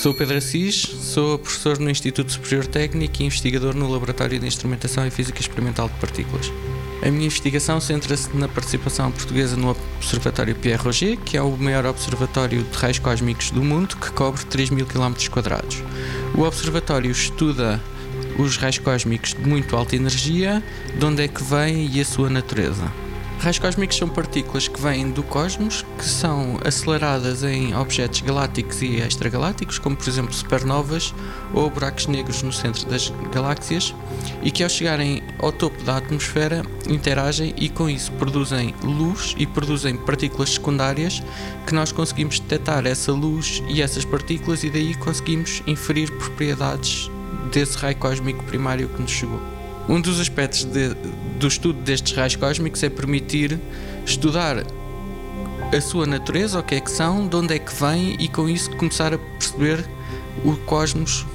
Sou Pedro Assis, sou professor no Instituto Superior Técnico e investigador no Laboratório de Instrumentação e Física Experimental de Partículas. A minha investigação centra-se na participação portuguesa no Observatório Pierre Roger, que é o maior observatório de raios cósmicos do mundo, que cobre 3 mil km. O observatório estuda os raios cósmicos de muito alta energia, de onde é que vêm e a sua natureza. Raios cósmicos são partículas que vêm do cosmos, que são aceleradas em objetos galácticos e extragalácticos, como por exemplo supernovas ou buracos negros no centro das galáxias, e que ao chegarem ao topo da atmosfera interagem e com isso produzem luz e produzem partículas secundárias que nós conseguimos detectar essa luz e essas partículas e daí conseguimos inferir propriedades desse raio cósmico primário que nos chegou. Um dos aspectos de, do estudo destes raios cósmicos é permitir estudar a sua natureza, o que é que são, de onde é que vêm e com isso começar a perceber o cosmos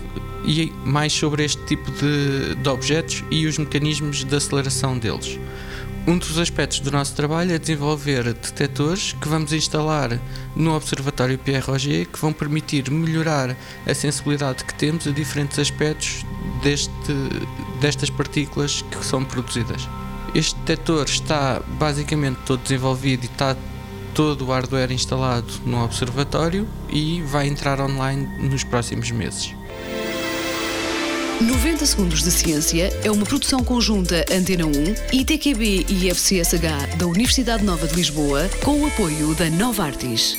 e mais sobre este tipo de, de objetos e os mecanismos de aceleração deles. Um dos aspectos do nosso trabalho é desenvolver detectores que vamos instalar no Observatório Pierre que vão permitir melhorar a sensibilidade que temos a diferentes aspectos deste, destas partículas que são produzidas. Este detector está basicamente todo desenvolvido e está todo o hardware instalado no observatório e vai entrar online nos próximos meses. 90 Segundos de Ciência é uma produção conjunta Antena 1, ITQB e FCSH da Universidade Nova de Lisboa, com o apoio da Nova Artis.